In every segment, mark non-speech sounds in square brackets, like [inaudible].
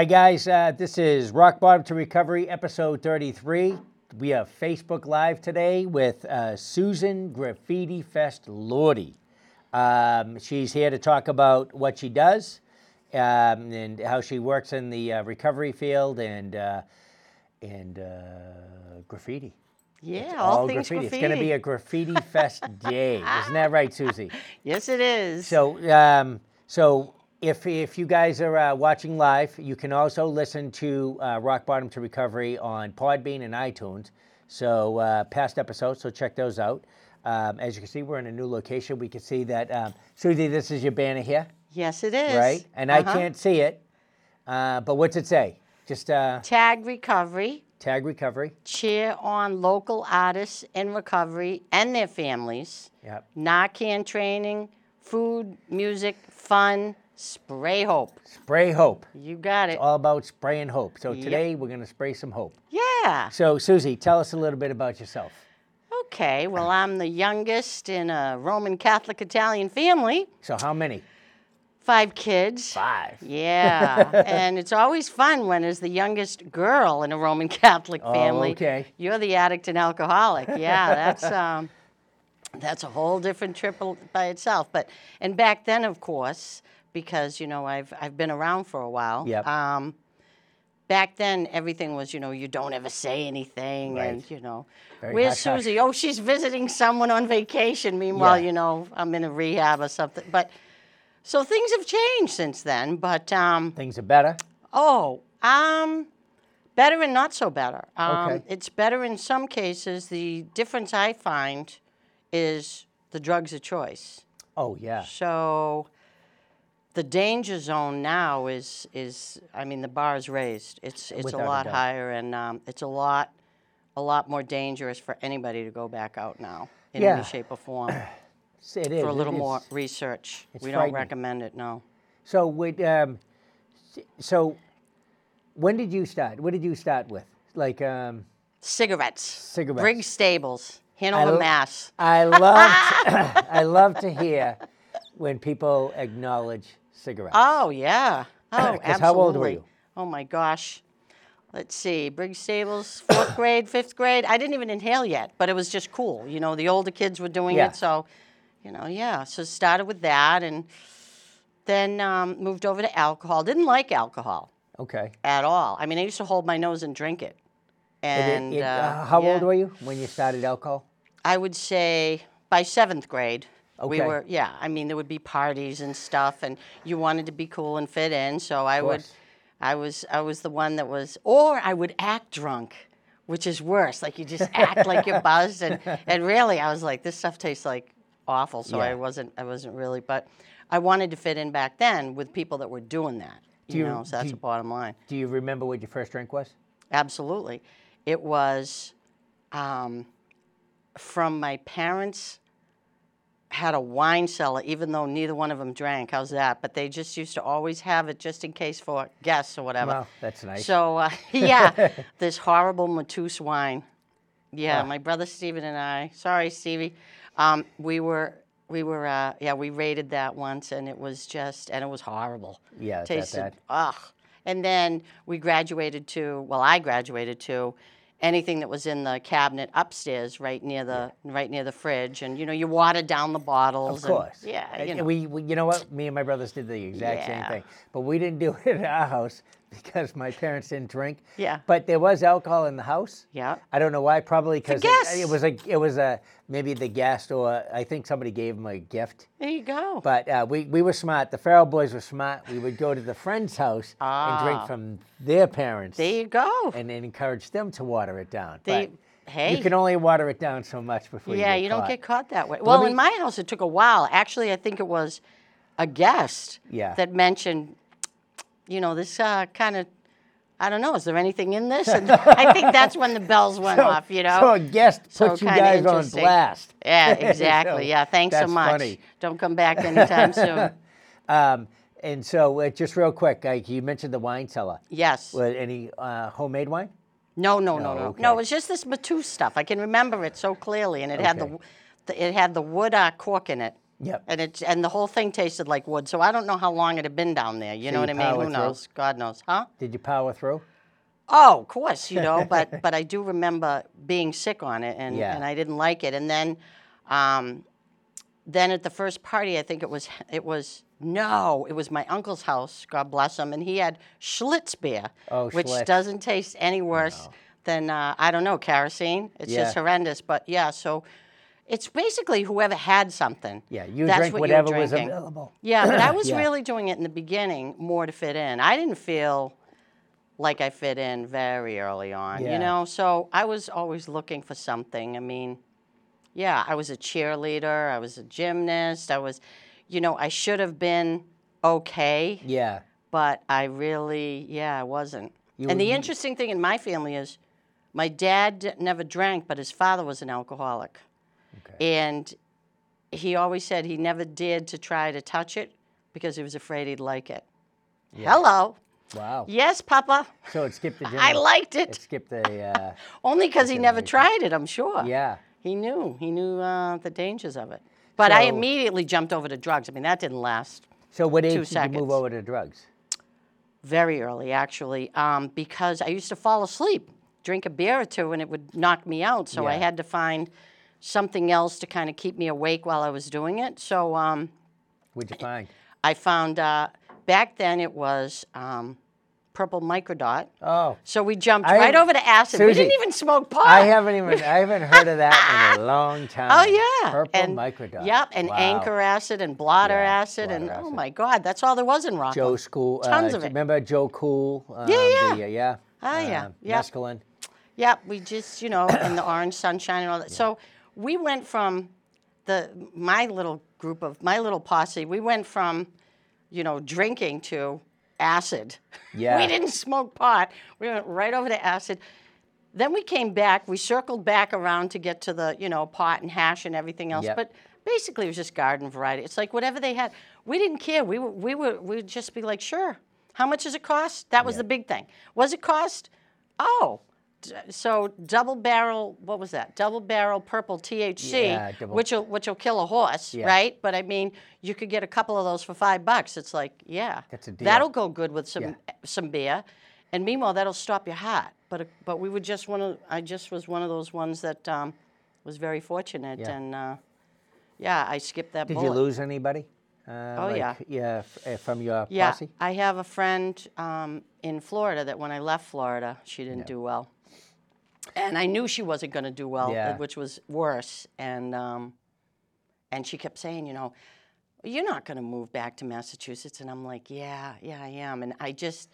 Hi, guys. Uh, this is Rock Bottom to Recovery, episode 33. We have Facebook Live today with uh, Susan Graffiti Fest Lordy. Um, she's here to talk about what she does um, and how she works in the uh, recovery field and uh, and uh, graffiti. Yeah, It's all, things graffiti. graffiti. It's going to be a graffiti [laughs] fest day. Isn't that right, Susie? yes, it is. So, um, so if if you guys are uh, watching live, you can also listen to uh, Rock Bottom to Recovery on Podbean and iTunes. So uh, past episodes, so check those out. Um, as you can see, we're in a new location. We can see that um, Susie, this is your banner here, yes, it is. right? And I Uh-huh. can't see it, uh, but what's it say? Just uh, Tag recovery, tag recovery. cheer on local artists in recovery and their families. Yep. Narcan training, food, music, fun, spray hope. Spray hope. You got it. All about spraying hope. So Yep. today we're going to spray some hope. Yeah. So Susie, tell us a little bit about yourself. Okay. Well, I'm the youngest in a Roman Catholic Italian family. So how many? Five kids. Five. Yeah, [laughs] and it's always fun when, as the youngest girl in a Roman Catholic Oh, family, okay. you're the addict and alcoholic. Yeah, that's um, that's a whole different trip by itself. But and back then, of course, because you know I've I've been around for a while. Yep. Um, back then, everything was you know you don't ever say anything, Right. and you know. Very Where's hush-hush. Susie? Oh, she's visiting someone on vacation. Meanwhile, Yeah. you know, I'm in a rehab or something. But so things have changed since then. But um, Things are better. Oh, um, better and not so better. Um, Okay. It's better in some cases. The difference I find is the drugs of choice. Oh yeah. So the danger zone now is is I mean the bar is raised. It's it's Without a a lot doubt. higher and um, it's a lot a lot more dangerous for anybody to go back out now in Yeah. any shape or form It is. for a it little is. more research. it's We don't recommend it. No. So would um, so when did you start? What did you start with? Like um, Cigarettes. Cigarettes. Briggs Stables, Hanover, l- Mass. I love [laughs] [laughs] I love to hear when people acknowledge cigarettes. Oh yeah. [coughs] Oh, absolutely. how old were you? Oh my gosh. Let's see. Briggs Stables, [coughs] fourth grade, fifth grade. I didn't even inhale yet, but it was just cool. You know, the older kids were doing Yeah. it, so you know, yeah. So started with that, and then um, moved over to alcohol. Didn't like alcohol okay. at all. I mean, I used to hold my nose and drink it. And it- it- uh, how yeah. old were you when you started alcohol? I would say by seventh grade. We were, yeah. I mean, there would be parties and stuff, and you wanted to be cool and fit in. So I would, course. I was, I was the one that was, or I would act drunk, which is worse. Like you just act like you're buzzed, and [laughs] and really, I was like, this stuff tastes like awful. So Yeah. I wasn't, I wasn't really, but I wanted to fit in back then with people that were doing that. You, you- know, so that's do the bottom line. Do you remember what your first drink was? Absolutely. It was um, from my parents had a wine cellar, even though neither one of them drank. How's that? But they just used to always have it just in case for guests or whatever. Well, that's nice. So uh, [laughs] yeah, this horrible Mateus wine. Yeah, Ah. my brother Steven and I. Sorry, Stevie. Um, we were we were uh, yeah we rated that once and it was just and it was horrible. Yeah, it's that tasted bad. ugh. And then we graduated to well I graduated to anything that was in the cabinet upstairs right near the right near the fridge and you know you watered down the bottles. Of course. And, yeah, you know. We, we, you know what? Me and my brothers did the exact same thing, but we didn't do it at our house [laughs] because my parents didn't drink. Yeah. But there was alcohol in the house. Yeah. I don't know why. Probably because it, it was a, it was a maybe the guest or I think somebody gave them a gift. there you go. But uh, we, we were smart. The Farrell boys were smart. We would go to the friend's house and drink Ah. from their parents there you go. and then encourage them to water it down. They- but hey. you can only water it down so much before Yeah, you you don't get caught that way. Well, me- in my house, it took a while. Actually, I think it was a guest Yeah. that mentioned, you know, this uh, kind of, I don't know, is there anything in this? And I think that's when the bells [laughs] went So- off, you know? So a guest So puts you guys on blast. [laughs] yeah, exactly. So yeah, thanks so much. funny. Don't come back anytime soon. [laughs] Um, and so, uh, just real quick, like you mentioned the wine cellar. Yes. Was any uh, homemade wine? No, no, no, no. okay. No, it was just this Mateus stuff. I can remember it so clearly, and it had the, the, it had the wood uh, cork in it. Yep. And it and the whole thing tasted like wood. So I don't know how long it had been down there. You So know you what I mean? Who through? knows? God knows, huh? Did you power through? Oh, of course, you know, but [laughs] but I do remember being sick on it, and Yeah. and I didn't like it. And then, um, then at the first party, I think it was it was no, it was my uncle's house. God bless him, and he had Schlitz beer, Oh, which Schlitz. doesn't taste any worse than uh, I don't know kerosene. It's just horrendous. But yeah, so. It's basically whoever had something. Yeah, you that's drink what whatever was available. Yeah, but I [coughs] was Yeah. really doing it in the beginning more to fit in. I didn't feel like I fit in very early on, Yeah. you know? So I was always looking for something. I mean, yeah, I was a cheerleader, I was a gymnast, I was, you know, I should have been okay, Yeah. but I really, yeah, I wasn't. You and the interesting thing in my family is my dad never drank, but his father was an alcoholic. Okay. And he always said he never dared to try to touch it because he was afraid he'd like it. Hello. Wow. Yes, Papa. So it skipped the. [laughs] I liked It it. skipped the. Uh, Only because he never tried it, I'm sure. yeah. He knew. He knew uh, the dangers of it. But I immediately jumped over to drugs. I mean, that didn't last So what age Two did you move over to drugs? very early, actually, um, because I used to fall asleep, drink a beer or two, and it would knock me out. So I had to find something else to kind of keep me awake while I was doing it. So um, What'd you find? I found uh, back then it was um, purple microdot. Oh, So we jumped I- right over to acid. we Susie, didn't even smoke pot. I haven't even I haven't heard of that in a long [laughs] time. Oh yeah, Purple and, microdot. Yep, and Wow. anchor acid and blotter Yeah, acid and blotter oh acid. my God, that's all there was in Rockland. Joe School. Tons uh, of it. Remember Joe Cool? Um, Yeah, yeah. The, uh, yeah. Oh, yeah, um, yep. Mescaline. Yep, we just you know in the orange sunshine and all that. So we went from the my little group of my little posse. We went from you know drinking to acid. [laughs] Yeah. we didn't smoke pot. We went right over to acid. Then we came back. We circled back around to get to the you know pot and hash and everything else. Yep. But basically, it was just garden variety. It's like whatever they had. We didn't care. We were we were we would just be like, sure. How much does it cost? That was the big thing. Was it cost? Oh. So double barrel, what was that? Double barrel purple THC, Yeah, double- which will which will kill a horse, Yeah. right? But I mean, you could get a couple of those for five bucks. It's like, yeah, That's a deal. that'll go good with some Yeah. some beer, and meanwhile that'll stop your heart. But but we were just one of I just was one of those ones that um, was very fortunate, Yeah. and uh, yeah, I skipped that. Did bullet. you lose anybody? Uh, Oh, like, yeah. Yeah, f- from your Yeah, posse? I have a friend um, in Florida that when I left Florida, she didn't do well, and I knew she wasn't going to do well, Yeah. which was worse. And um, and she kept saying, you know, you're not going to move back to Massachusetts, and I'm like, yeah, yeah, I am. And I just,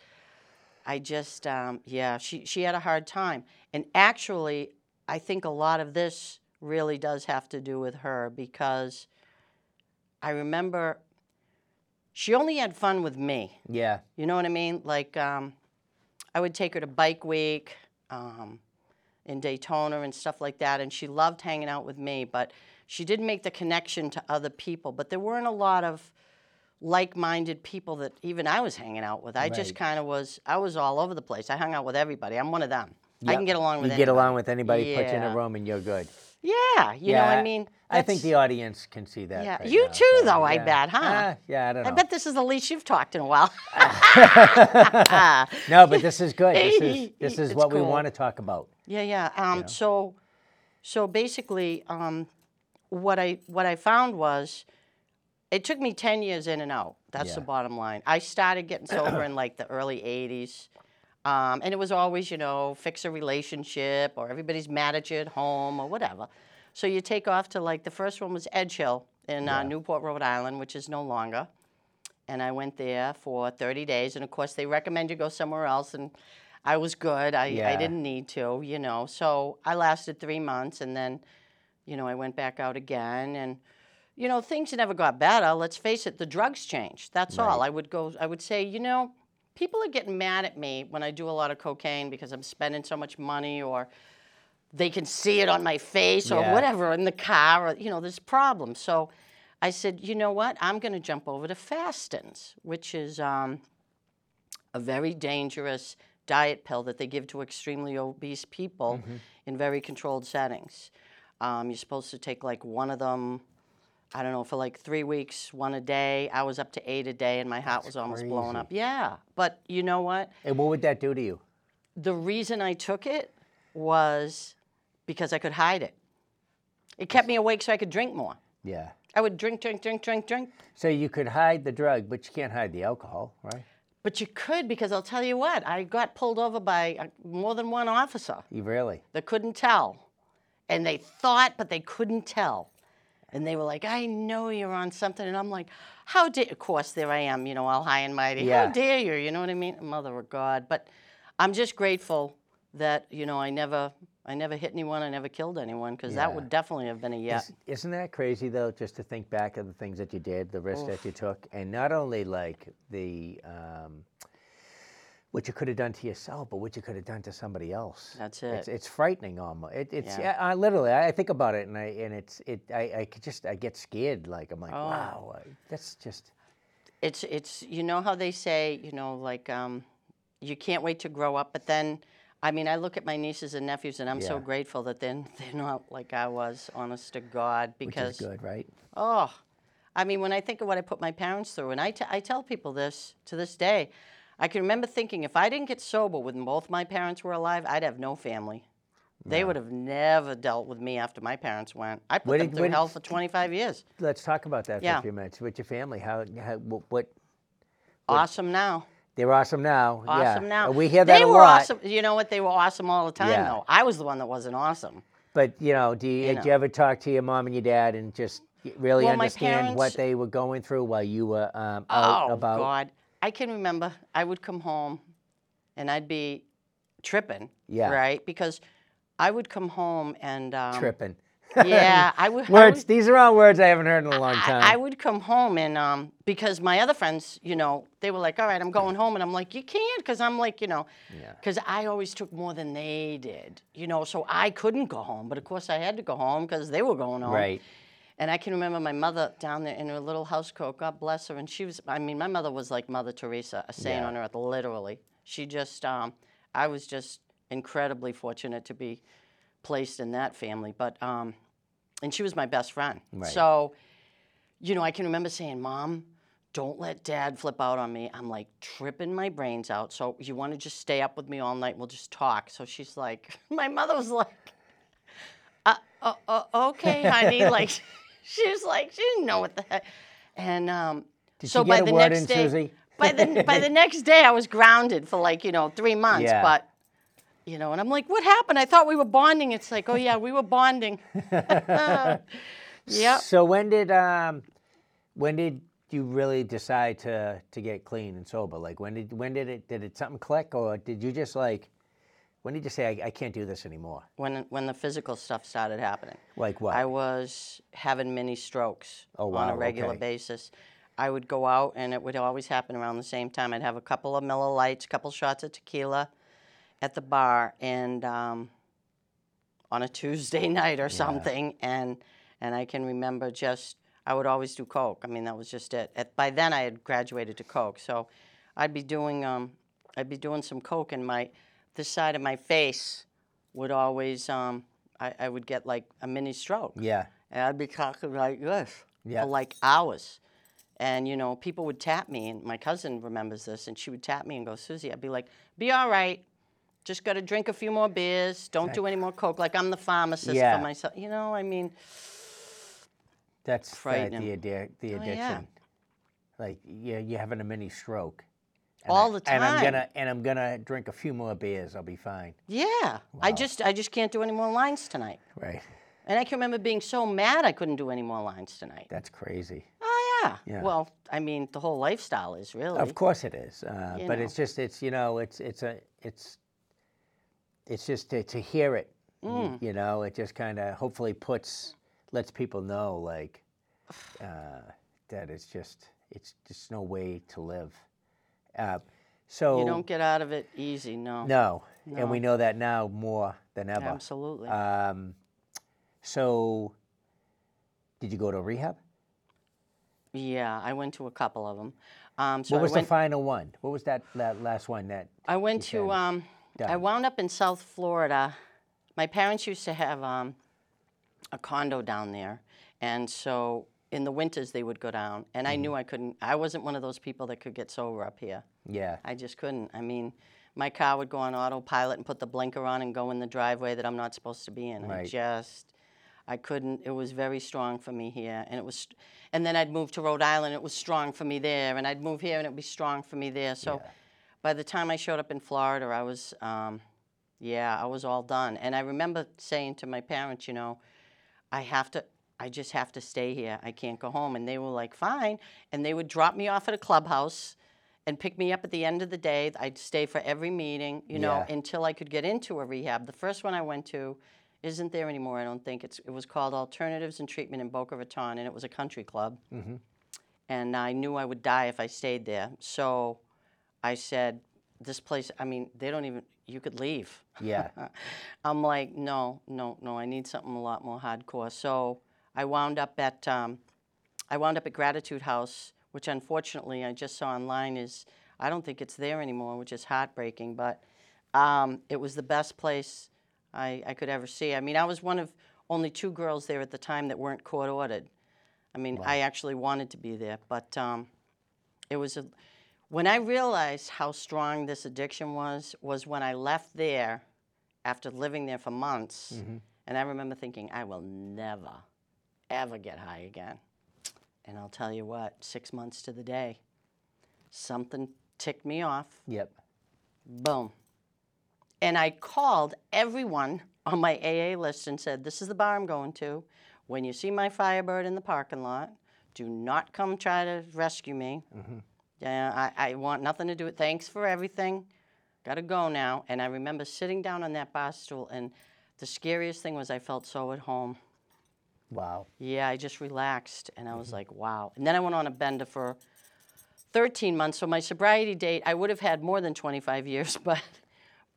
I just, um, yeah, she she had a hard time, and actually, I think a lot of this really does have to do with her because I remember she only had fun with me. Yeah. You know what I mean? Like, um, I would take her to Bike Week um, in Daytona and stuff like that, and she loved hanging out with me. But she didn't make the connection to other people. But there weren't a lot of like-minded people that even I was hanging out with. I just Right. kind of was. I was all over the place. I hung out with everybody. I'm one of them. I Yep. can get along with You anybody. get along with anybody, put you in Yeah. a room, and you're good. Yeah, you know. I mean, I think that's- the audience can see that. Yeah, right you now, too, so, though, I yeah. bet, huh? Ah, yeah, I don't know. I bet this is the least you've talked in a while. [laughs] no, but this is good. This [laughs] is this is It's what we cool. want to talk about. Yeah, yeah. Um, So, so basically, um, what I what I found was, it took me ten years in and out. That's the Yeah. bottom line. I started getting sober in like the early '80s, um, and it was always, you know, fix a relationship or everybody's mad at you at home or whatever. So you take off to like the first one was Edge Hill in uh, Newport, Rhode Island, which is no longer. And I went there for 30 days, and of course they recommend you go somewhere else, and I was good. I, I didn't need to, you know. So I lasted three months, and then, you know, I went back out again, and you know, things never got better. Let's face it, the drugs changed. That's all. I would go. I would say, you know, people are getting mad at me when I do a lot of cocaine because I'm spending so much money, or they can see it on my face, or Yeah. whatever in the car, or you know, there's problems. So. I said, you know what? I'm going to jump over to Fastins, which is um, a very dangerous diet pill that they give to extremely obese people in very controlled settings. Um, you're supposed to take like one of them, I don't know, for like three weeks, one a day. I was up to eight a day, and my heart was almost blowing crazy. up. Yeah, but you know what? And what would that do to you? The reason I took it was because I could hide it. It kept me awake so I could drink more. Yeah. I would drink, drink, drink, drink, drink. So you could hide the drug, but you can't hide the alcohol, right? But you could because I'll tell you what, I got pulled over by uh, more than one officer You really? that couldn't tell. And they thought, but they couldn't tell. And they were like, I know you're on something. And I'm like, how dare, of course, there I am, you know, all high and mighty. Yeah. How dare you? You know what I mean? Mother of God. But I'm just grateful that, you know, I never, I never hit anyone. I never killed anyone because that would definitely have been a yes. Is- Isn't that crazy though? Just to think back of the things that you did, the risk that you took, and not only like the um, what you could have done to yourself, but what you could have done to somebody else. That's it. it's frightening almost. It, it's Yeah. yeah. I, literally. I think about it, and I and it's it. I, I could just I get scared. Like I'm like, Oh. wow, that's just it's it's you know how they say you know like um, you can't wait to grow up but then i mean i look at my nieces and nephews and i'm so Yeah. grateful that they're, [laughs] they're not like i was honest to god which because is good, right? oh i mean when i think of what i put my parents through and I te- I tell people this to this day i can remember thinking if i didn't get sober when both my parents were alive i'd have no family they would have never dealt with me after my parents went. I put Where them did- through where did- hell for 25 years. Let's talk about that for Yeah. a few minutes with your family. How, how what, what Awesome now. They're awesome now. Awesome yeah. now. We hear that they a were lot. awesome. You know what? They were awesome all the time, Yeah. though. I was the one that wasn't awesome. But you know, do you, You did know. you ever talk to your mom and your dad and just really Well, understand what they were going through while you were um, out oh about? God! I can remember. I would come home, and I'd be tripping. Yeah. Right, because I would come home and um, Tripping. Yeah, [laughs] I would. I words. would- These are all words I haven't heard in a long time. I, I would come home and um, because my other friends, you know, they were like, "All right, I'm going home," and I'm like, "You can't," because I'm like, you know, Yeah. because I always took more than they did, you know, so I couldn't go home, but of course I had to go home because they were going home. right. And I can remember my mother down there in her little house coat, God bless her. And she was, I mean, my mother was like Mother Teresa, a saint Yeah. on earth, literally. She just, um, I was just incredibly fortunate to be placed in that family. But, um, and she was my best friend. Right. So, you know, I can remember saying, Mom, don't let dad flip out on me. I'm like tripping my brains out. So you want to just stay up with me all night? We'll just talk. So she's like, [laughs] my mother was like, uh, uh, uh, okay, honey. [laughs] like, [laughs] she was like, she didn't know what the heck. And um, Did so by the next in, day, Susie? by the by the next day, I was grounded for like you know three months. Yeah. But you know, and I'm like, what happened? I thought we were bonding. It's like, oh yeah, we were bonding. [laughs] yep. So when did um, when did you really decide to to get clean and sober? Like when did when did it did it something click or did you just like when did you say I, I can't do this anymore? When when the physical stuff started happening. Like what? I was having mini strokes Oh, on a regular okay. basis. I would go out, and it would always happen around the same time. I'd have a couple of Miller Lites, a couple shots of tequila at the bar, and um, on a [laughs] Tuesday night or something. And and I can remember just I would always do coke. I mean, that was just it. At, by then, I had graduated to coke, so I'd be doing um, I'd be doing some coke, and my this side of my face would always um, I, I would get like a mini stroke yeah. and I'd be talking like this Yeah. for like hours. And you know, people would tap me, and my cousin remembers this, and she would tap me and go, Susie, I'd be like, be all right. Just got to drink a few more beers. Don't do any more coke. Like I'm the pharmacist Yeah. for myself. You know, I mean, That's the, Frightening. the, addi- the Oh, addiction. yeah. Like you you're having a mini stroke. And All the And I'm time. gonna and I'm gonna drink a few more beers. I'll be fine. yeah. I just, I just can't do any more lines tonight. Right. And I can remember being so mad I couldn't do any more lines tonight. That's crazy. Oh yeah. Yeah. Well, I mean, the whole lifestyle is really. Of course it is, uh, You but know. it's just it's you know it's it's a it's it's just to, to hear it, Mm. you know, it just kind of hopefully puts lets people know like [sighs] uh, that it's just it's just no way to live. Uh, so You don't get out of it easy, no. no, and we know that now more than ever. Absolutely. Um, so, did you go to rehab? Yeah, I went to a couple of them. Um, so what was went, the final one? What was that, that last one? That I went to. Um, I wound up in South Florida. My parents used to have um, a condo down there, and so in the winters they would go down, and I knew I couldn't. I wasn't one of those people that could get sober up here. Yeah. I just couldn't. I mean, my car would go on autopilot and put the blinker on and go in the driveway that I'm not supposed to be in. I Right. just, I couldn't. It was very strong for me here, and it was, and then I'd move to Rhode Island. It was strong for me there, and I'd move here, and it'd be strong for me there. So, Yeah. By the time I showed up in Florida, I was, um, yeah, I was all done. And I remember saying to my parents, you know, I have to. I just have to stay here. I can't go home. And they were like, fine. And they would drop me off at a clubhouse and pick me up at the end of the day. I'd stay for every meeting, you know, Yeah. until I could get into a rehab. The first one I went to isn't there anymore, I don't think. It's, it was called Alternatives and Treatment in Boca Raton, and it was a country club. And I knew I would die if I stayed there. So I said, this place, I mean, they don't even, you could leave. Yeah. [laughs] I'm like, no, no, no. I need something a lot more hardcore. So I wound up at, um, I wound up at Gratitude House, which unfortunately I just saw online is, I don't think it's there anymore, which is heartbreaking. But um, it was the best place I, I could ever see. I mean, I was one of only two girls there at the time that weren't court ordered. I mean, I actually wanted to be there, but um, it was a. When I realized how strong this addiction was, was when I left there after living there for months. Mm-hmm. And I remember thinking, I will never, ever get high again. And I'll tell you what, six months to the day, something ticked me off. Yep. Boom. And I called everyone on my AA list and said, This is the bar I'm going to. When you see my Firebird in the parking lot, do not come try to rescue me. Mm-hmm. Yeah, I, I want nothing to do with Thanks for everything. Gotta go now. And I remember sitting down on that bar stool, and the scariest thing was I felt so at home. Wow. Yeah, I just relaxed and I was like, wow. And then I went on a bender for 13 months. So my sobriety date, I would have had more than 25 years, [laughs] but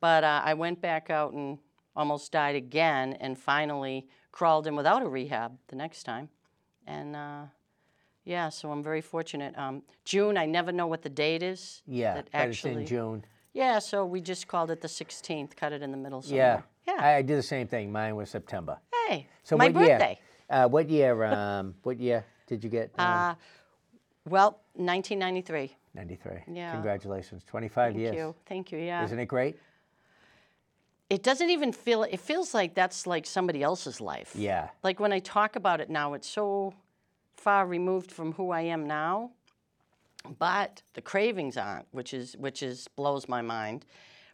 but uh, I went back out and almost died again, and finally crawled in without a rehab the next time. And uh, yeah, so I'm very fortunate. Um, June, I never know what the date is. Yeah. that but it's in June. Yeah, so we just called it the 16th, cut it in the middle Yeah. somewhere. Yeah. I, I do the same thing. Mine was September. hey, So my what birthday. year? Uh, what year? [laughs] Um, what year did you get? Um, Uh, well, 1993. 93. yeah. Congratulations. 25 Thank years. you. Thank you. Yeah. Isn't it great? it doesn't even feel it feels like that's like somebody else's life. Yeah. Like when I talk about it now, it's so far removed from who I am now. But the cravings aren't, which is which is blows my mind.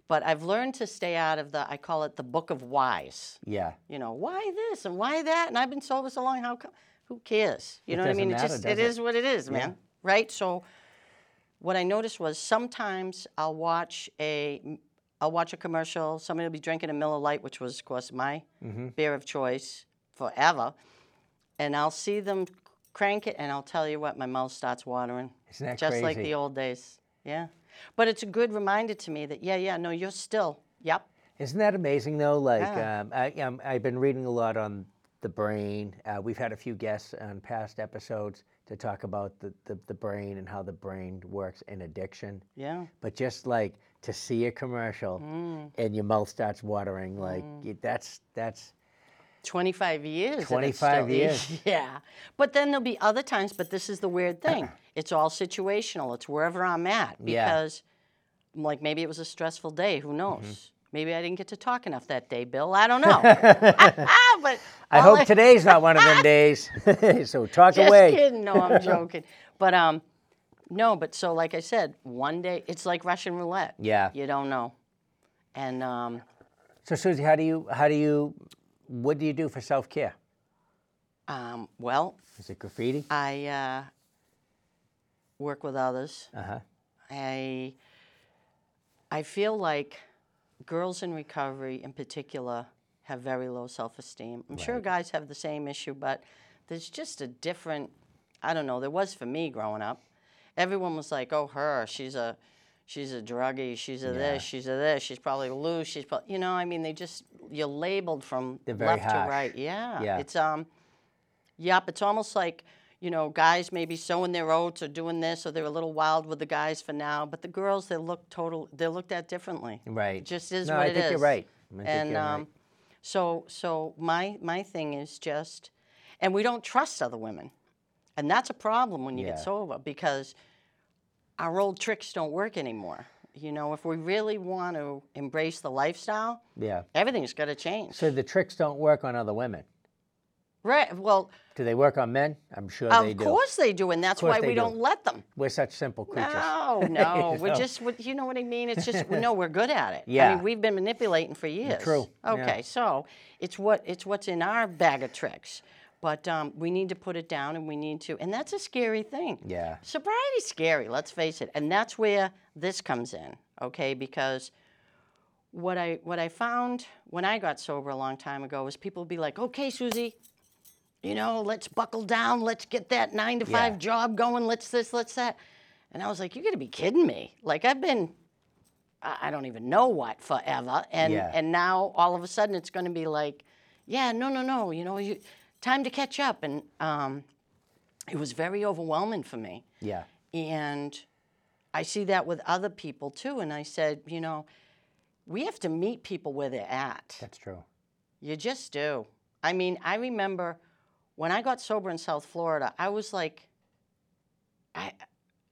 But I've learned to stay out of the I call it the book of whys. Yeah. You know, why this and why that? And I've been sober so long, how come who cares? You It know what I mean? matter, it just it it? is what it is, man. Right? So what I noticed was sometimes I'll watch a I'll watch a commercial. Somebody will be drinking a Miller Lite, which was, of course, my Mm-hmm. beer of choice forever, and I'll see them crank it, and I'll tell you what, my mouth starts watering, Isn't that just like the old days. Yeah, but it's a good reminder to me that yeah, yeah, no, you're still, yep, Isn't that amazing though? Like Yeah. um, I, um, I've been reading a lot on the brain. Uh, we've had a few guests on past episodes to talk about the, the, the brain and how the brain works in addiction. yeah. But just like to see a commercial Mm. and your mouth starts watering, like y- that's that's 25 years. 25 still- [laughs] years. Yeah. But then there'll be other times, but this is the weird thing. [clears throat] it's all situational. It's wherever I'm at. Yeah. Because, like, maybe it was a stressful day. Who knows? Mm-hmm. Maybe I didn't get to talk enough that day, Bill. I don't know. [laughs] [laughs] but I hope today's not one of them days. so talk away. Just away. kidding. No, I'm joking. But, um, no, but so, like I said, one day, it's like Russian roulette. Yeah. You don't know. And, um, So Susie, how do you how do you what do you do for self care? um, well, Is it graffiti? I uh, work with others. Uh huh. I I feel like girls in recovery in particular have very low self-esteem. I'm sure guys have the same issue, but there's just a different I don't know, there was for me growing up. Everyone was like, "Oh, her, she's a she's a druggie, she's a Yeah. this, she's a this, she's probably loose, she's probably, you know, I mean, they just you're labeled from left to right. Yeah. Yeah. It's um Yep, it's almost like, you know, guys maybe sowing their oats or doing this or they're a little wild with the guys for now, but the girls they look total they're looked at differently. Right. It just is no, what I it think is. you're right. I think and you're um right. so so my my thing is just and we don't trust other women. And that's a problem when you Yeah. get sober because our old tricks don't work anymore. You know, if we really want to embrace the lifestyle, Yeah. everything's got to change. So the tricks don't work on other women. right. Well, Do they work on men? I'm sure they do. Of course they do, and that's why we do. don't let them. We're such simple creatures. No, [laughs] no, You we're know? just, you know what I mean? It's just, [laughs] no, we're good at it. Yeah. I mean, we've been manipulating for years. True, yeah. Okay, so it's what it's what's in our bag of tricks, but um, we need to put it down, and we need to, and that's a scary thing. Yeah. Sobriety's scary. Let's face it, and that's where this comes in. Okay, because what I what I found when I got sober a long time ago was people would be like, "Okay, Susie." You know, let's buckle down. Let's get that nine to five Yeah. job going. Let's this, let's that. And I was like, you got to be kidding me. Like, I've been, I I don't even know what, forever. And, Yeah. and now all of a sudden it's going to be like, yeah, no, no, no. You know, you, time to catch up. And um, it was very overwhelming for me. Yeah. And I see that with other people too. And I said, you know, we have to meet people where they're at. That's true. You just do. I mean, I remember when I got sober in South Florida, I was like, I,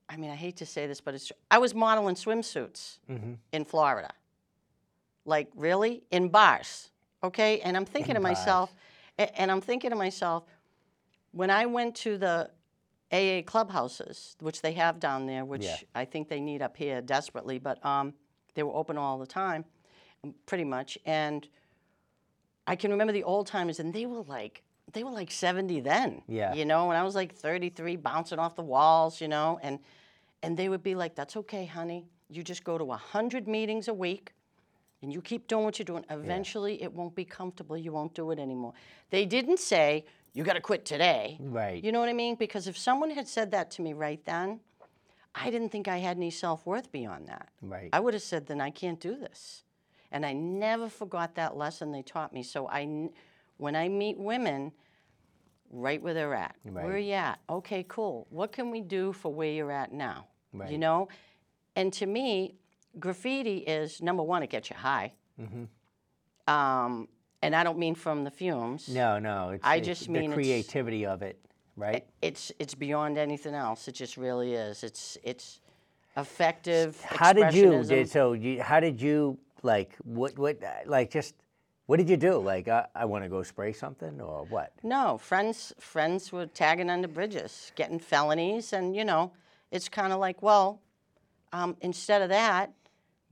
I mean, I hate to say this, but it's true. I was modeling swimsuits Mm-hmm. in Florida. Like, really? In bars. Okay? And I'm thinking In to myself, a- and I'm thinking to myself, when I went to the AA clubhouses, which they have down there, which Yeah. I think they need up here desperately, but um, they were open all the time, pretty much. And I can remember the old timers, and they were like, they were like 70 then. Yeah. You know, when I was like 33, bouncing off the walls, you know, and and they would be like, "That's okay, honey. You just go to 100 meetings a week." And you keep doing what you're doing. Eventually, it won't be comfortable. You won't do it anymore. They didn't say, you got to quit today. Right. You know what I mean? Because if someone had said that to me right then, I didn't think I had any self worth beyond that. Right. I would have said, then I can't do this. And I never forgot that lesson they taught me. So I, when I meet women, right where they're at, right. where are you at? Okay, cool. What can we do for where you're at now? Right. You know? And to me, graffiti is number one, it gets you high. Um, and I don't mean from the fumes. No, no. It's, I it's just the mean it's- creativity of it, right? It's it's beyond anything else. It just really is. It's it's effective. how did you did so you how did you like what what uh, like just what did you do like uh, i want to go spray something or what No, friends friends were tagging under bridges, getting felonies, and you know, it's kind of like, well, um, instead of that,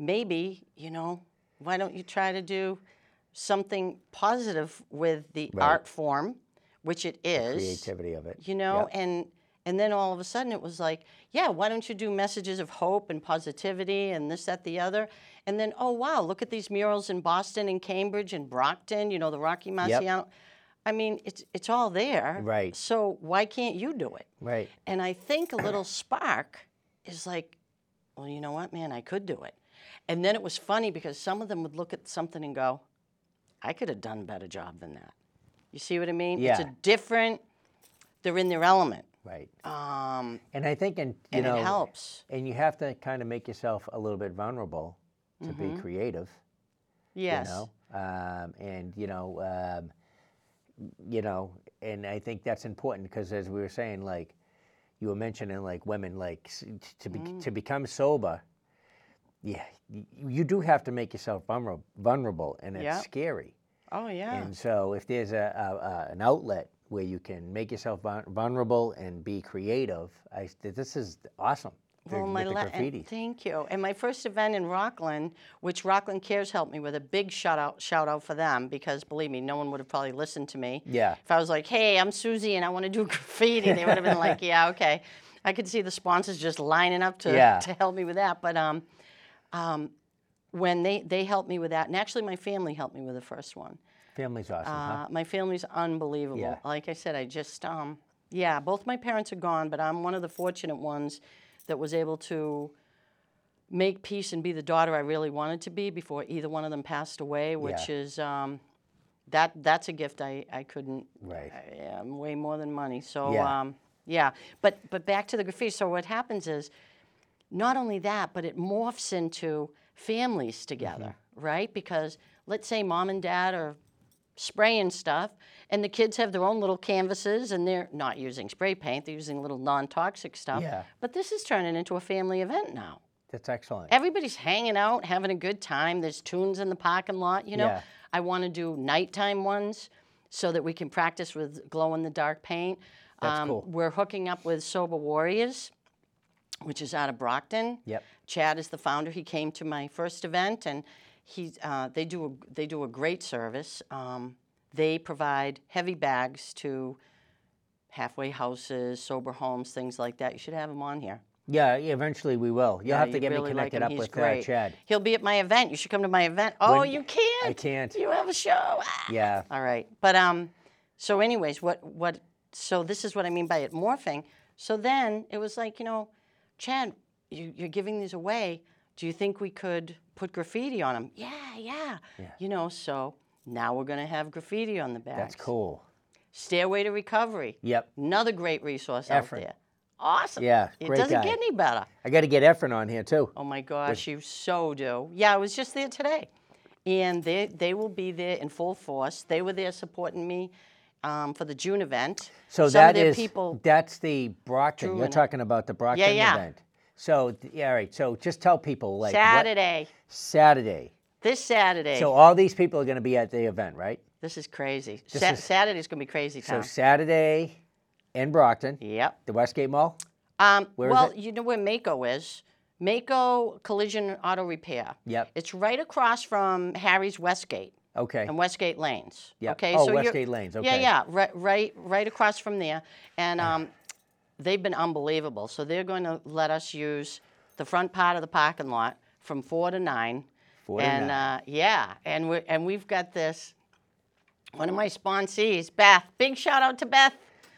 maybe you know, why don't you try to do something positive with the Right. art form, which it is. creativity of it you know Yep. and and then all of a sudden it was like yeah why don't you do messages of hope and positivity and this that the other and then oh wow look at these murals in boston and cambridge and brockton you know the rocky marciano i mean it's it's all there Right. so why can't you do it right and i think a little spark is like well you know what man i could do it and then it was funny because some of them would look at something and go i could have done a better job than that you see what i mean Yeah. it's a different they're in their element right um, and i think and you and know it helps. and you have to kind of make yourself a little bit vulnerable to be creative Yes. you know um, and you know um, you know and i think that's important because as we were saying like you were mentioning like women like to be, Mm. to become sober yeah you, do have to make yourself vulnerable vulnerable and it's Yeah. scary Oh yeah. and so if there's a, a, a an outlet where you can make yourself vulnerable and be creative i this is awesome well, my la- and thank you. And my first event in Rockland, which Rockland Cares helped me with, a big shout out shout out for them because believe me, no one would have probably listened to me. Yeah. If I was like, "Hey, I'm Susie and I want to do [laughs] graffiti," they would have been like, [laughs] "Yeah, okay." I could see the sponsors just lining up to Yeah. [laughs] to help me with that. But um, um, when they they helped me with that, and actually my family helped me with the first one. family's awesome huh? Uh, my family's unbelievable. Yeah. Like I said, I just, um, yeah, both my parents are gone, but I'm one of the fortunate ones that was able to make peace and be the daughter I really wanted to be before either one of them passed away, which Yeah. is, um, that, that's a gift I, I couldn't, Right. I- yeah, way more than money. So, Yeah. um, yeah, but, but back to the graffiti. So what happens is, not only that, but it morphs into families together, Mm-hmm. right? Because let's say mom and dad are spraying stuff, and the kids have their own little canvases, and they're not using spray paint; they're using little non-toxic stuff. Yeah. But this is turning into a family event now. That's excellent. Everybody's hanging out, having a good time. There's tunes in the parking lot. You know, Yeah. I want to do nighttime ones so that we can practice with glow in the dark paint. That's cool. We're hooking up with Sober Warriors, which is out of Brockton. Yep. Chad is the founder. He came to my first event, and he uh, they do a, they do a great service. Um, they provide heavy bags to halfway houses, sober homes, things like that. You should have them on here. Yeah, yeah, eventually we will. You'll Yeah, have to you get really me connected him. up with uh. Chad. He'll be at my event. You should come to my event. Oh, When- you can't. I can't. You have a show. Ah. Yeah. All right. But um, so anyways, what what? So this is what I mean by it morphing. So then it was like you know, Chad, you, you're giving these away. Do you think we could put graffiti on them? Yeah, yeah. You know, so now we're gonna have graffiti on the bags. That's cool. Stairway to Recovery. Yep. Another great resource Efren. out there. Awesome. Yeah, It doesn't guy. get any better. I got to get Efren on here too. Oh my gosh, you so do. Yeah, I was just there today. And they, they will be there in full force. They were there supporting me um, for the June event. So Some that is people. that's the Brockton. You're talking about the Brockton yeah. event. So yeah, all right. So just tell people like what- Saturday. Saturday. This Saturday. So all these people are going to be at the event, right? this is crazy. This Sa- is- Saturday's going to be crazy So. Saturday in Brockton, yep. the Westgate Mall. Um, Where is well, it? you know where Maaco is? Maaco Collision Auto Repair. Yep. It's right across from Harry's Westgate. Okay. and Westgate Lanes. Yep. Okay. Oh, so Westgate Lanes, Yeah, okay. yeah. Right, right, right across from there, and um, they've been unbelievable. So they're going to let us use the front part of the parking lot from four to nine. Four to and nine. Uh, yeah, and we and we've got this. One of my sponsees, Beth. Big shout out to Beth.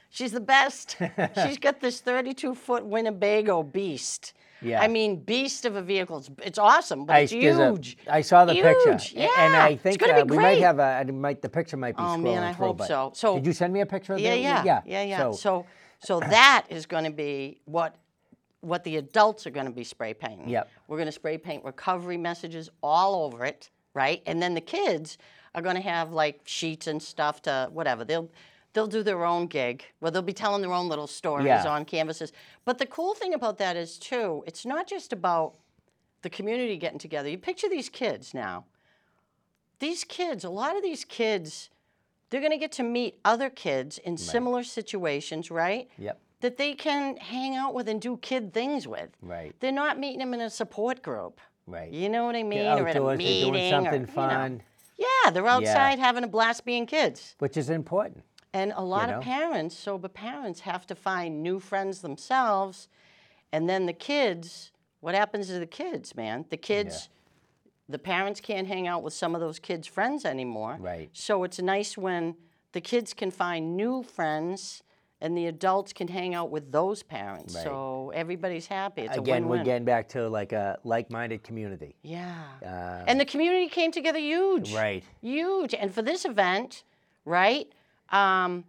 She's the best. [laughs] She's got this 32 foot Winnebago beast. Yeah. I mean, beast of a vehicle. It's, it's awesome, but I, it's huge. I saw the picture, Huge, a- and yeah, I it's think be uh, we might have a. I might the picture might be Oh, scrolling man, I through, hope so. So- did you send me a picture of Yeah, that? yeah, yeah, yeah, yeah. So, So, so, [clears throat] that is going to be what what the adults are going to be spray painting. Yep. We're going to spray paint recovery messages all over it, right? And then the kids are going to have like sheets and stuff to whatever. They'll they'll do their own gig where they'll be telling their own little stories Yeah. on canvases. But the cool thing about that is too, it's not just about the community getting together. You picture these kids now. These kids, a lot of these kids, they're going to get to meet other kids in similar situations, right? Yep. That they can hang out with and do kid things with. Right. They're not meeting them in a support group. Right. You know what I mean? They're or at a outdoors, they're meeting. doing or, something you know. fun, Yeah, they're outside having a blast being kids. which is important. And a lot know? of parents, sober parents, have to find new friends themselves. And then the kids, what happens to the kids, man? The kids, the parents can't hang out with some of those kids' friends anymore. Right. So it's nice when the kids can find new friends and the adults can hang out with those parents. Right. So everybody's happy. It's Again, we're getting back to like a like-minded community. Yeah. Uh, and the community came together huge. Right. Huge. And for this event, right? Um,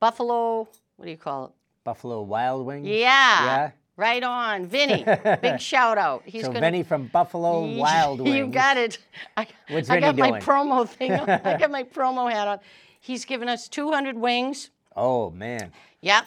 Buffalo, what do you call it? Buffalo Wild Wings. Yeah. Yeah. Right on. Vinny. [laughs] Big shout out. He's So gonna Benny from Buffalo Wild [laughs] Wings. You got it. I, What's I got Vinny my promo thing on. I got my [laughs] promo hat on. He's given us 200 wings. Oh man. Yep.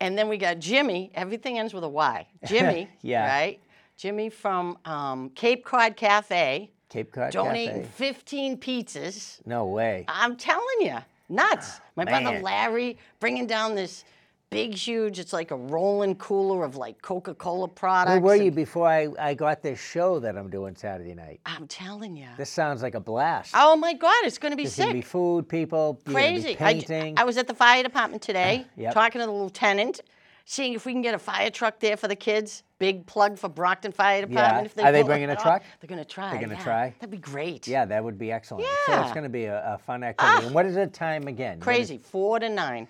And then we got Jimmy. Everything ends with a Y. Jimmy. Yeah. Right? Jimmy from um, Cape Cod Cafe Cape Cod Cafe. donating 15 pizzas. No way. I'm telling you, nuts. Ah, my brother Larry bringing down this big, huge, it's like a rolling cooler of like Coca Cola products. Where were and- you before I, I got this show that I'm doing Saturday night? I'm telling you. This sounds like a blast. Oh my God, it's going to be There's sick. gonna be food, people. you're gonna be Crazy. I, painting. I was at the fire department today [clears throat] Yep. talking to the lieutenant, seeing if we can get a fire truck there for the kids. Big plug for Brockton Fire Department. If Are they bringing a truck? They're going to try. They're gonna yeah. try? That'd be great. yeah, that would be excellent. Yeah. So it's going to be a, a fun activity. and what is the time again? What is- Crazy. Four to nine.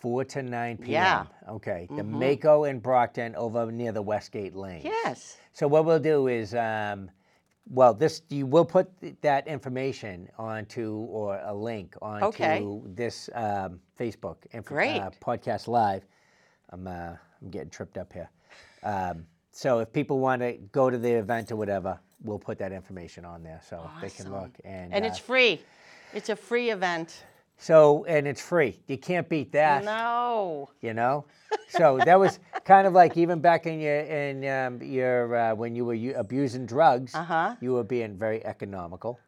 4 to 9 p.m. Yeah. Mm-hmm. Okay. The Maaco in Brockton over near the Westgate Lane. Yes. So what we'll do is, um, well, this you will put that information onto or a link onto Okay. this um, Facebook inf- Great. Uh, podcast live. I'm uh, I'm getting tripped up here. Um, so if people want to go to the event or whatever, we'll put that information on there so they can look and And uh, it's free. It's a free event. So, and it's free. You can't beat that. No. You know. So that was kind of like even back in your in um, your uh, when you were u- abusing drugs, Uh-huh. you were being very economical.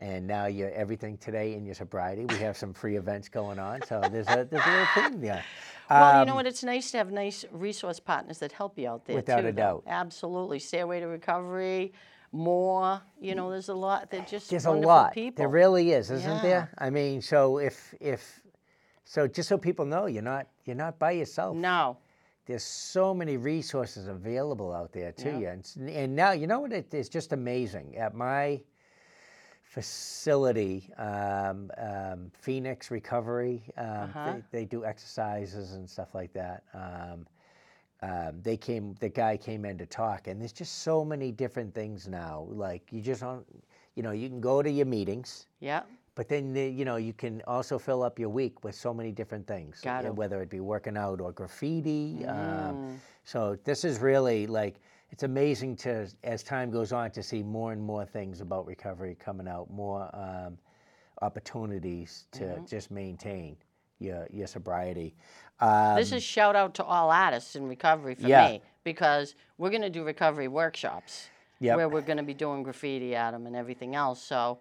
And now you're everything today in your sobriety. We have some free events going on, so there's a there's a little thing there. Well, you know Um, what? It's nice to have nice resource partners that help you out there. Without too, a though. doubt. Absolutely. Stairway to Recovery, more. You know, there's a lot. They're just There's a wonderful lot. people. There really is, isn't Yeah. there? I mean, so if if so, just so people know, you're not you're not by yourself. no. There's so many resources available out there to Yeah. you, and, s- and now you know what? It is just amazing. At my facility, um, um, Phoenix Recovery, um, Uh-huh. they, they do exercises and stuff like that. Um, um, they came, the guy came in to talk, and there's just so many different things now. Like you just don't, you know, you can go to your meetings, Yeah. but then the, you know you can also fill up your week with so many different things, Got it. whether it be working out or graffiti. Um, Mm. so this is really like it's amazing to as time goes on to see more and more things about recovery coming out, more um, opportunities to Mm-hmm. just maintain your your sobriety. Um, This is shout out to all artists in recovery for Yeah. me because we're going to do recovery workshops Yep. where we're going to be doing graffiti at them and everything else. So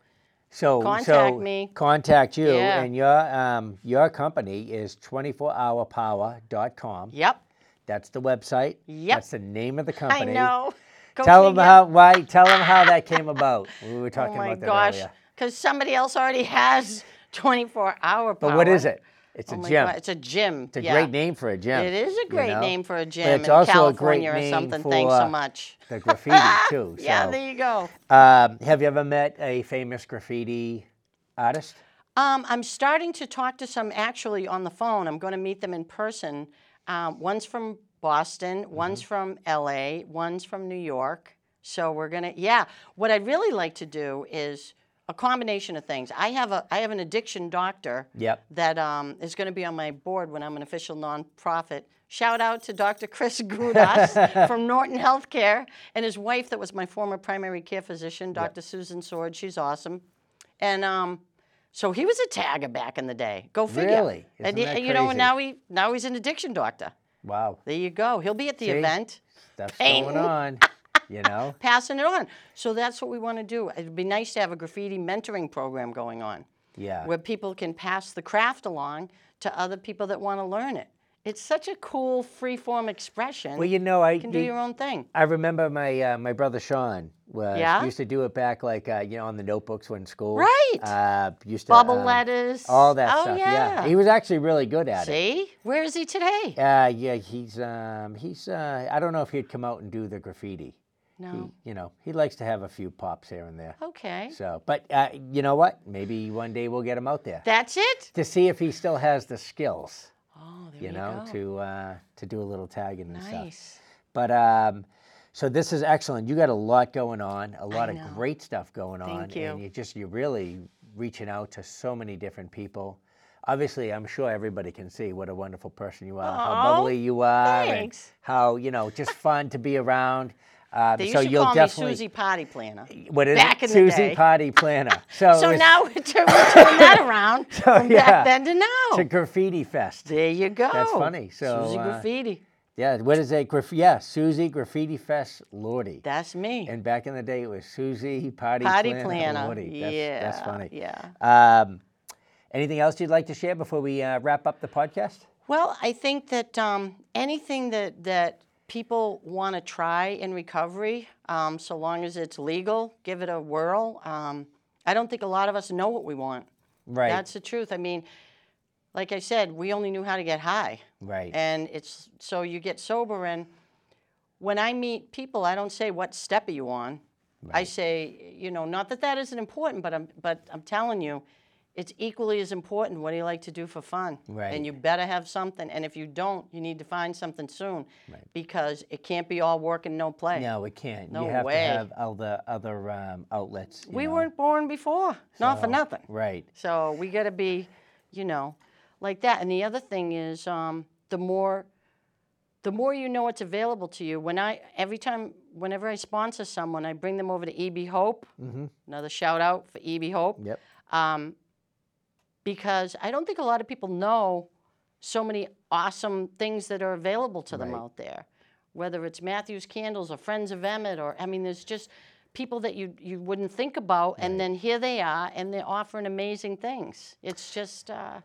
So Contact so me. Contact you, Yeah. and your um, your company is 24hourpower.com. yep, That's the website. Yep. That's the name of the company. I know. Go Tell them how why. Tell them how that came about. We were [laughs] Oh talking my about that. Oh, gosh, earlier. because somebody else already has 24 hour power. But what is it? It's Oh a gym. God, It's a gym. It's a yeah. great name for a gym. It is a you great know? name for a But gym it's in also a great California or something. for Thanks so much. the graffiti [laughs] too. Yeah, there you go. um, have you ever met a famous graffiti artist? Um, I'm starting to talk to some actually on the phone. I'm going to meet them in person. Um, one's from Boston, one's from LA, one's from New York. So we're gonna, yeah. What I'd really like to do is a combination of things. I have a, I have an addiction doctor Yep. that um, is going to be on my board when I'm an official nonprofit. Shout out to Dr. Chris Grudas [laughs] from Norton Healthcare and his wife, that was my former primary care physician, Dr. Susan Sword. She's awesome. And um, so he was a tagger back in the day. Go figure. Really? Isn't he- that you know, crazy? now he now he's an addiction doctor. Wow. There you go. He'll be at the See? event Stuff's Bang. going on. You [laughs] know. passing it on. So that's what we want to do. It'd be nice to have a graffiti mentoring program going on. Yeah. where people can pass the craft along to other people that want to learn it. It's such a cool free form expression. Well, you know, I you can do you- your own thing. I remember my uh, my brother Sean was Yeah? used to do it back like uh, you know on the notebooks when school. Right. Uh, used to Bubble um, letters. all that oh, stuff. Yeah. He was actually really good at it. See? Where is he today? Uh, yeah, he's um, he's uh, I don't know if he'd come out and do the graffiti. No. He, you know, he likes to have a few pops here and there. Okay. So, but uh, you know what? Maybe one day we'll get him out there That's it? to see if he still has the skills. Oh, there You you, know, go. to uh, to do a little tagging and stuff. nice. But um, so this is excellent. You got a lot going on, a lot of great stuff going on, Thank you. and you just you're really reaching out to so many different people. Obviously, I'm sure everybody can see what a wonderful person you are, how bubbly you are, thanks. and how you know just fun to be around. Um, They used so to you'll call definitely me Susie Potty Planner. what is back it? in the Susie day. Potty Planner. [laughs] So, So now we're turn- that [laughs] around from yeah. back then to now. to Graffiti Fest. there you go. That's funny. So, Susie uh, Graffiti. Yeah, what is it? Graf- yeah, Susie Graffiti Fest Lordy. That's me. And back in the day, it was Susie Potty, Potty Planner. Planner. Lordy. That's, yeah. that's funny. Yeah. Um, anything else you'd like to share before we uh, wrap up the podcast? Well, I think that um, anything that that people want to try in recovery, um, so long as it's legal, give it a whirl. Um, I don't think a lot of us know what we want. Right. That's the truth. I mean, like I said, we only knew how to get high, right. and it's so you get sober. And when I meet people, I don't say what step are you on. I say, you know, not that that isn't important, but I'm but I'm telling you, it's equally as important. What do you like to do for fun? Right. And you better have something. And if you don't, you need to find something soon, because it can't be all work and no play. no, it can't. No you have way. to have other other um, outlets. you we know. weren't born before, not for nothing. Right. So we got to be, you know, like that. And the other thing is, um, the more, the more you know it's available to you. When I every time, whenever I sponsor someone, I bring them over to EB Hope. Mm-hmm. Another shout out for EB Hope. Yep. Um, because I don't think a lot of people know so many awesome things that are available to them Right. out there. Whether it's Matthews Candles or Friends of Emmett, or I mean, there's just people that you you wouldn't think about, and then here they are, and they're offering amazing things. It's just. Uh,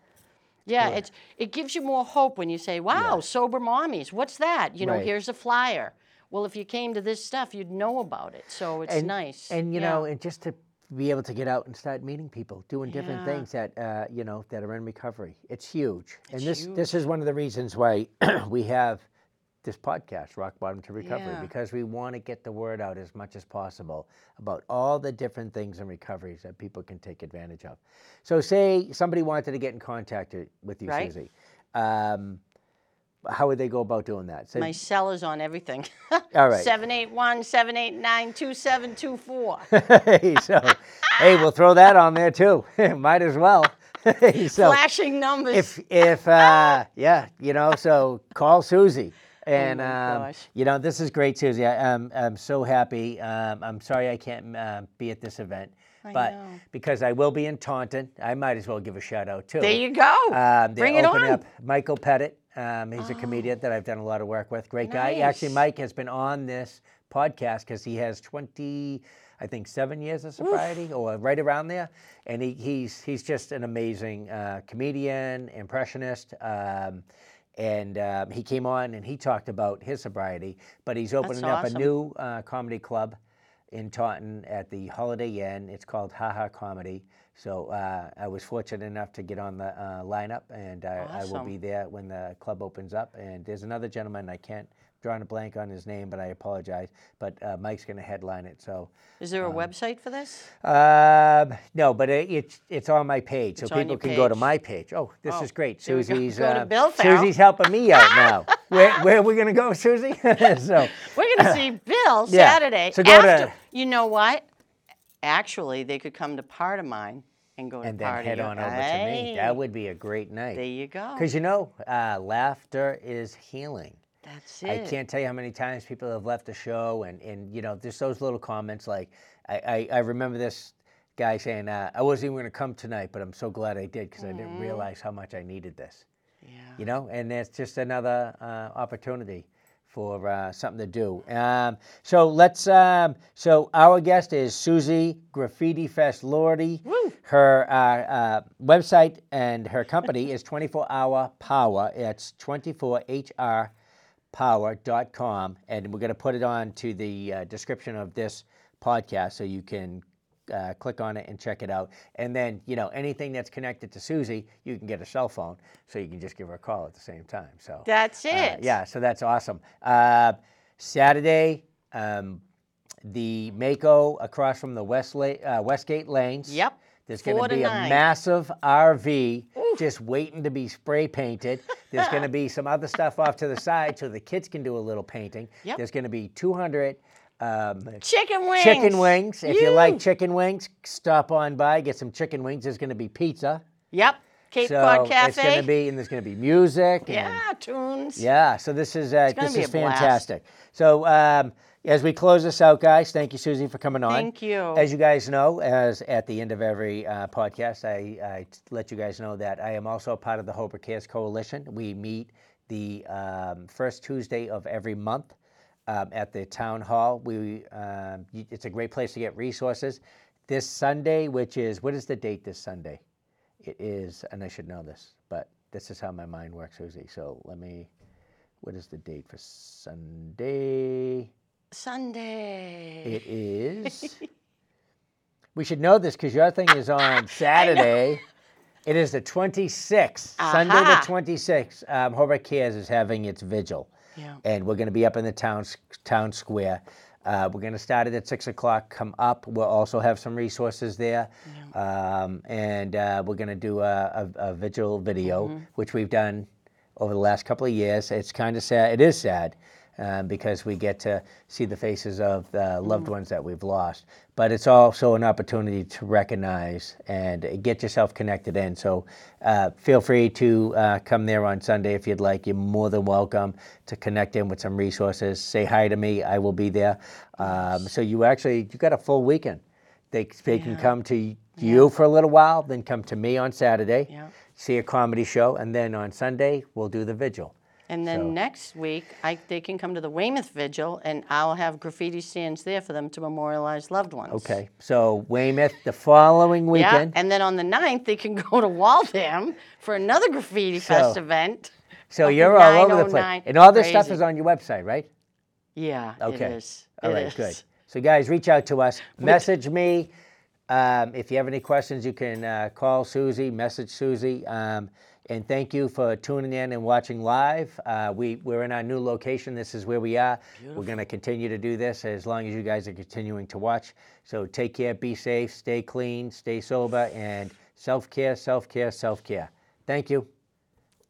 yeah, it's it gives you more hope when you say, "Wow, sober mommies, what's that?" You know, Right. here's a flyer. Well, if you came to this stuff, you'd know about it. So it's and, nice. And you Yeah. know, and just to be able to get out and start meeting people, doing different Yeah. things that uh, you know that are in recovery. It's huge. and It's this this is one of the reasons why [clears throat] we have this podcast, Rock Bottom to Recovery, Yeah. because we want to get the word out as much as possible about all the different things in recoveries that people can take advantage of. So, say somebody wanted to get in contact with you, Right. Susie. Um, how would they go about doing that? Say- My cell is on everything. [laughs] All right. 781 789 2724. [laughs] hey, so hey, we'll throw that on there too. [laughs] Might as well. so Flashing numbers. if if uh, yeah, you know, so call Susie. And Oh my um, gosh. you know, this is great, Susie. I, I'm I'm so happy. Um, I'm sorry I can't uh, be at this event, I but know. because I will be in Taunton, I might as well give a shout out too. there you go. Um, they're Bring it opening on. Up Michael Pettit. Um, he's a comedian that I've done a lot of work with. Great guy. Actually, Mike has been on this podcast because he has 20, I think, seven years of sobriety or right around there. And he, he's he's just an amazing uh, comedian, impressionist. Um, and um, he came on and he talked about his sobriety, but he's opening up awesome. a new uh, comedy club in Taunton at the Holiday Inn. It's called Ha Ha Comedy. So uh, I was fortunate enough to get on the uh, lineup, and I, I will be there when the club opens up. And there's another gentleman I can't drawing a blank on his name, but I apologize. But uh, Mike's going to headline it. So Is there a website for this? um, no, but it, it's it's on my page, so It's on people can go to my page. Oh, this Oh, is great. we go. Susie's Go uh, Susie's helping me out now. [laughs] where where are we going to go, Susie? [laughs] so We're going [laughs] to see Bill Yeah. Saturday. So go to- after, You know what? Actually, they could come to part of mine and go and to then part head of on your- over to me. Hey, That would be a great night. There you go. Because you know, uh, laughter is healing. That's it. I can't tell you how many times people have left the show, and, and you know, just those little comments. Like, I, I, I remember this guy saying, uh, "I wasn't even going to come tonight, but I'm so glad I did because I didn't realize how much I needed this." Yeah. You know, and it's just another uh, opportunity for uh, something to do. Um, so let's. Um, so our guest is Susie Graffiti Fest Lordy. Woo. Her uh, uh, website and her company is 24 Hour Power. It's 24hrpower.com, and we're going to put it on to the uh, description of this podcast so you can uh, click on it and check it out and then you know anything that's connected to susie you can get a cell phone so you can just give her a call at the same time so That's uh, it. yeah so that's awesome uh, saturday um, the Maaco across from the West uh, westgate lanes Yep. there's going Four to to be a nine. massive RV just waiting to be spray painted. [laughs] There's going to be some other stuff off to the side so the kids can do a little painting. Yep. There's going to be 200 um, Chicken wings. chicken wings. If you like chicken wings, stop on by, get some chicken wings. There's going to be pizza. Yep. Cape so Cod Cafe. it's going to be, and there's going to be music. And, yeah, tunes. yeah, so this is uh, this is a blast. fantastic. So um, as we close this out, guys, thank you, Susie, for coming on. Thank you. As you guys know, as at the end of every uh, podcast, I let you guys know that I am also a part of the Hope Cares Coalition. We meet the um, first Tuesday of every month um, at the town hall. We um, y- it's a great place to get resources. This Sunday, which is what is the date this Sunday? It is, and I should know this, but this is how my mind works, Susie. So let me. What is the date for Sunday? Sunday. It is. [laughs] we should know this because your thing is on [laughs] Saturday. It is the 26th, Sunday the Aha. 26th. Um, Hobart Cares is having its vigil. Yeah. And we're going to be up in the town, town square. Uh, we're going to start it at 6 o'clock. Come up. We'll also have some resources there. Um, and uh, we're going to do a, a, a vigil video, Mm-hmm. which we've done over the last couple of years. It's kind of sad. It is sad um, because we get to see the faces of the loved Mm-hmm. ones that we've lost. But it's also an opportunity to recognize and get yourself connected in. So uh, feel free to uh, come there on Sunday if you'd like. You're more than welcome to connect in with some resources. Say hi to me. I will be there. Um, so you actually you got a full weekend. They, they can come to you for a little while, then come to me on Saturday, Yeah. see a comedy show, and then on Sunday we'll do the vigil. And then So- next week, I, they can come to the Weymouth Vigil, and I'll have graffiti stands there for them to memorialize loved ones. Okay, so Weymouth the following Yeah, weekend. and then on the 9th, they can [laughs] go to Waltham for another graffiti fest So- event. So Oh, you're all over the 909. place, and all this stuff Crazy. is on your website, right? Yeah, Okay. it is. All It right, is. good. So, guys, reach out to us. Message me. Um, if you have any questions, you can uh, call Susie, message Susie. Um, and thank you for tuning in and watching live. Uh, we, we're in our new location. This is where we are. We're going to continue to do this as long as you guys are continuing to watch. So, take care, be safe, stay clean, stay sober, and self care, self care, self care. Thank you.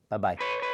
Bye bye.